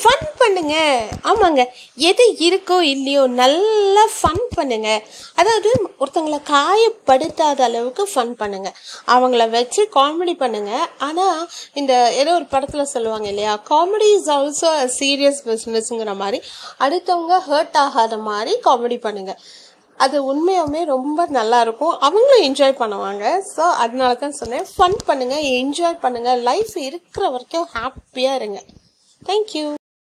Fun பண்ணுங்க. ஆமாங்க. எது இருக்கோ இல்லையோ நல்லா ஃபன் பண்ணுங்க. அதாவது ஒருத்தங்களை காயப்படுத்தாத அளவுக்கு ஃபன் பண்ணுங்க. அவங்கள வச்சு காமெடி பண்ணுங்க. ஆனால் இந்த ஏதோ ஒரு படத்தில் சொல்லுவாங்க இல்லையா? காமெடி இஸ் ஆல்சோ சீரியஸ் பிஸ்னஸ்ங்கிற மாதிரி. அடுத்தவங்க ஹர்ட் ஆகாத மாதிரி காமெடி பண்ணுங்க. அது உண்மையாலுமே ரொம்ப நல்லா இருக்கும். அவங்களும் என்ஜாய் பண்ணுவாங்க. ஸோ அதனால தான் சொன்னேன் ஃபன் பண்ணுங்கள் என்ஜாய் பண்ணுங்கள் லைஃப் இருக்கிற வரைக்கும் ஹாப்பியாக இருங்க. தேங்க்யூ